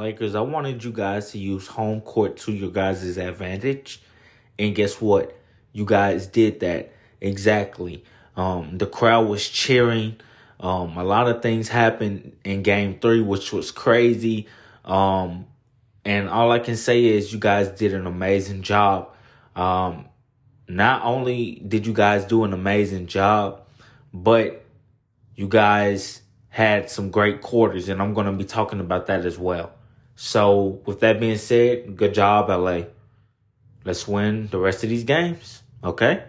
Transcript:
Lakers, I wanted you guys to use home court to your guys' advantage. And guess what? You guys did that exactly. Um, the crowd was cheering. Um, a lot of things happened in game three, which was crazy. Um, and all I can say is you guys did an amazing job. Um, not only did you guys do an amazing job, but you guys had some great quarters, and I'm going to be talking about that as well. So, with that being said, good job, LA. Let's win the rest of these games, okay?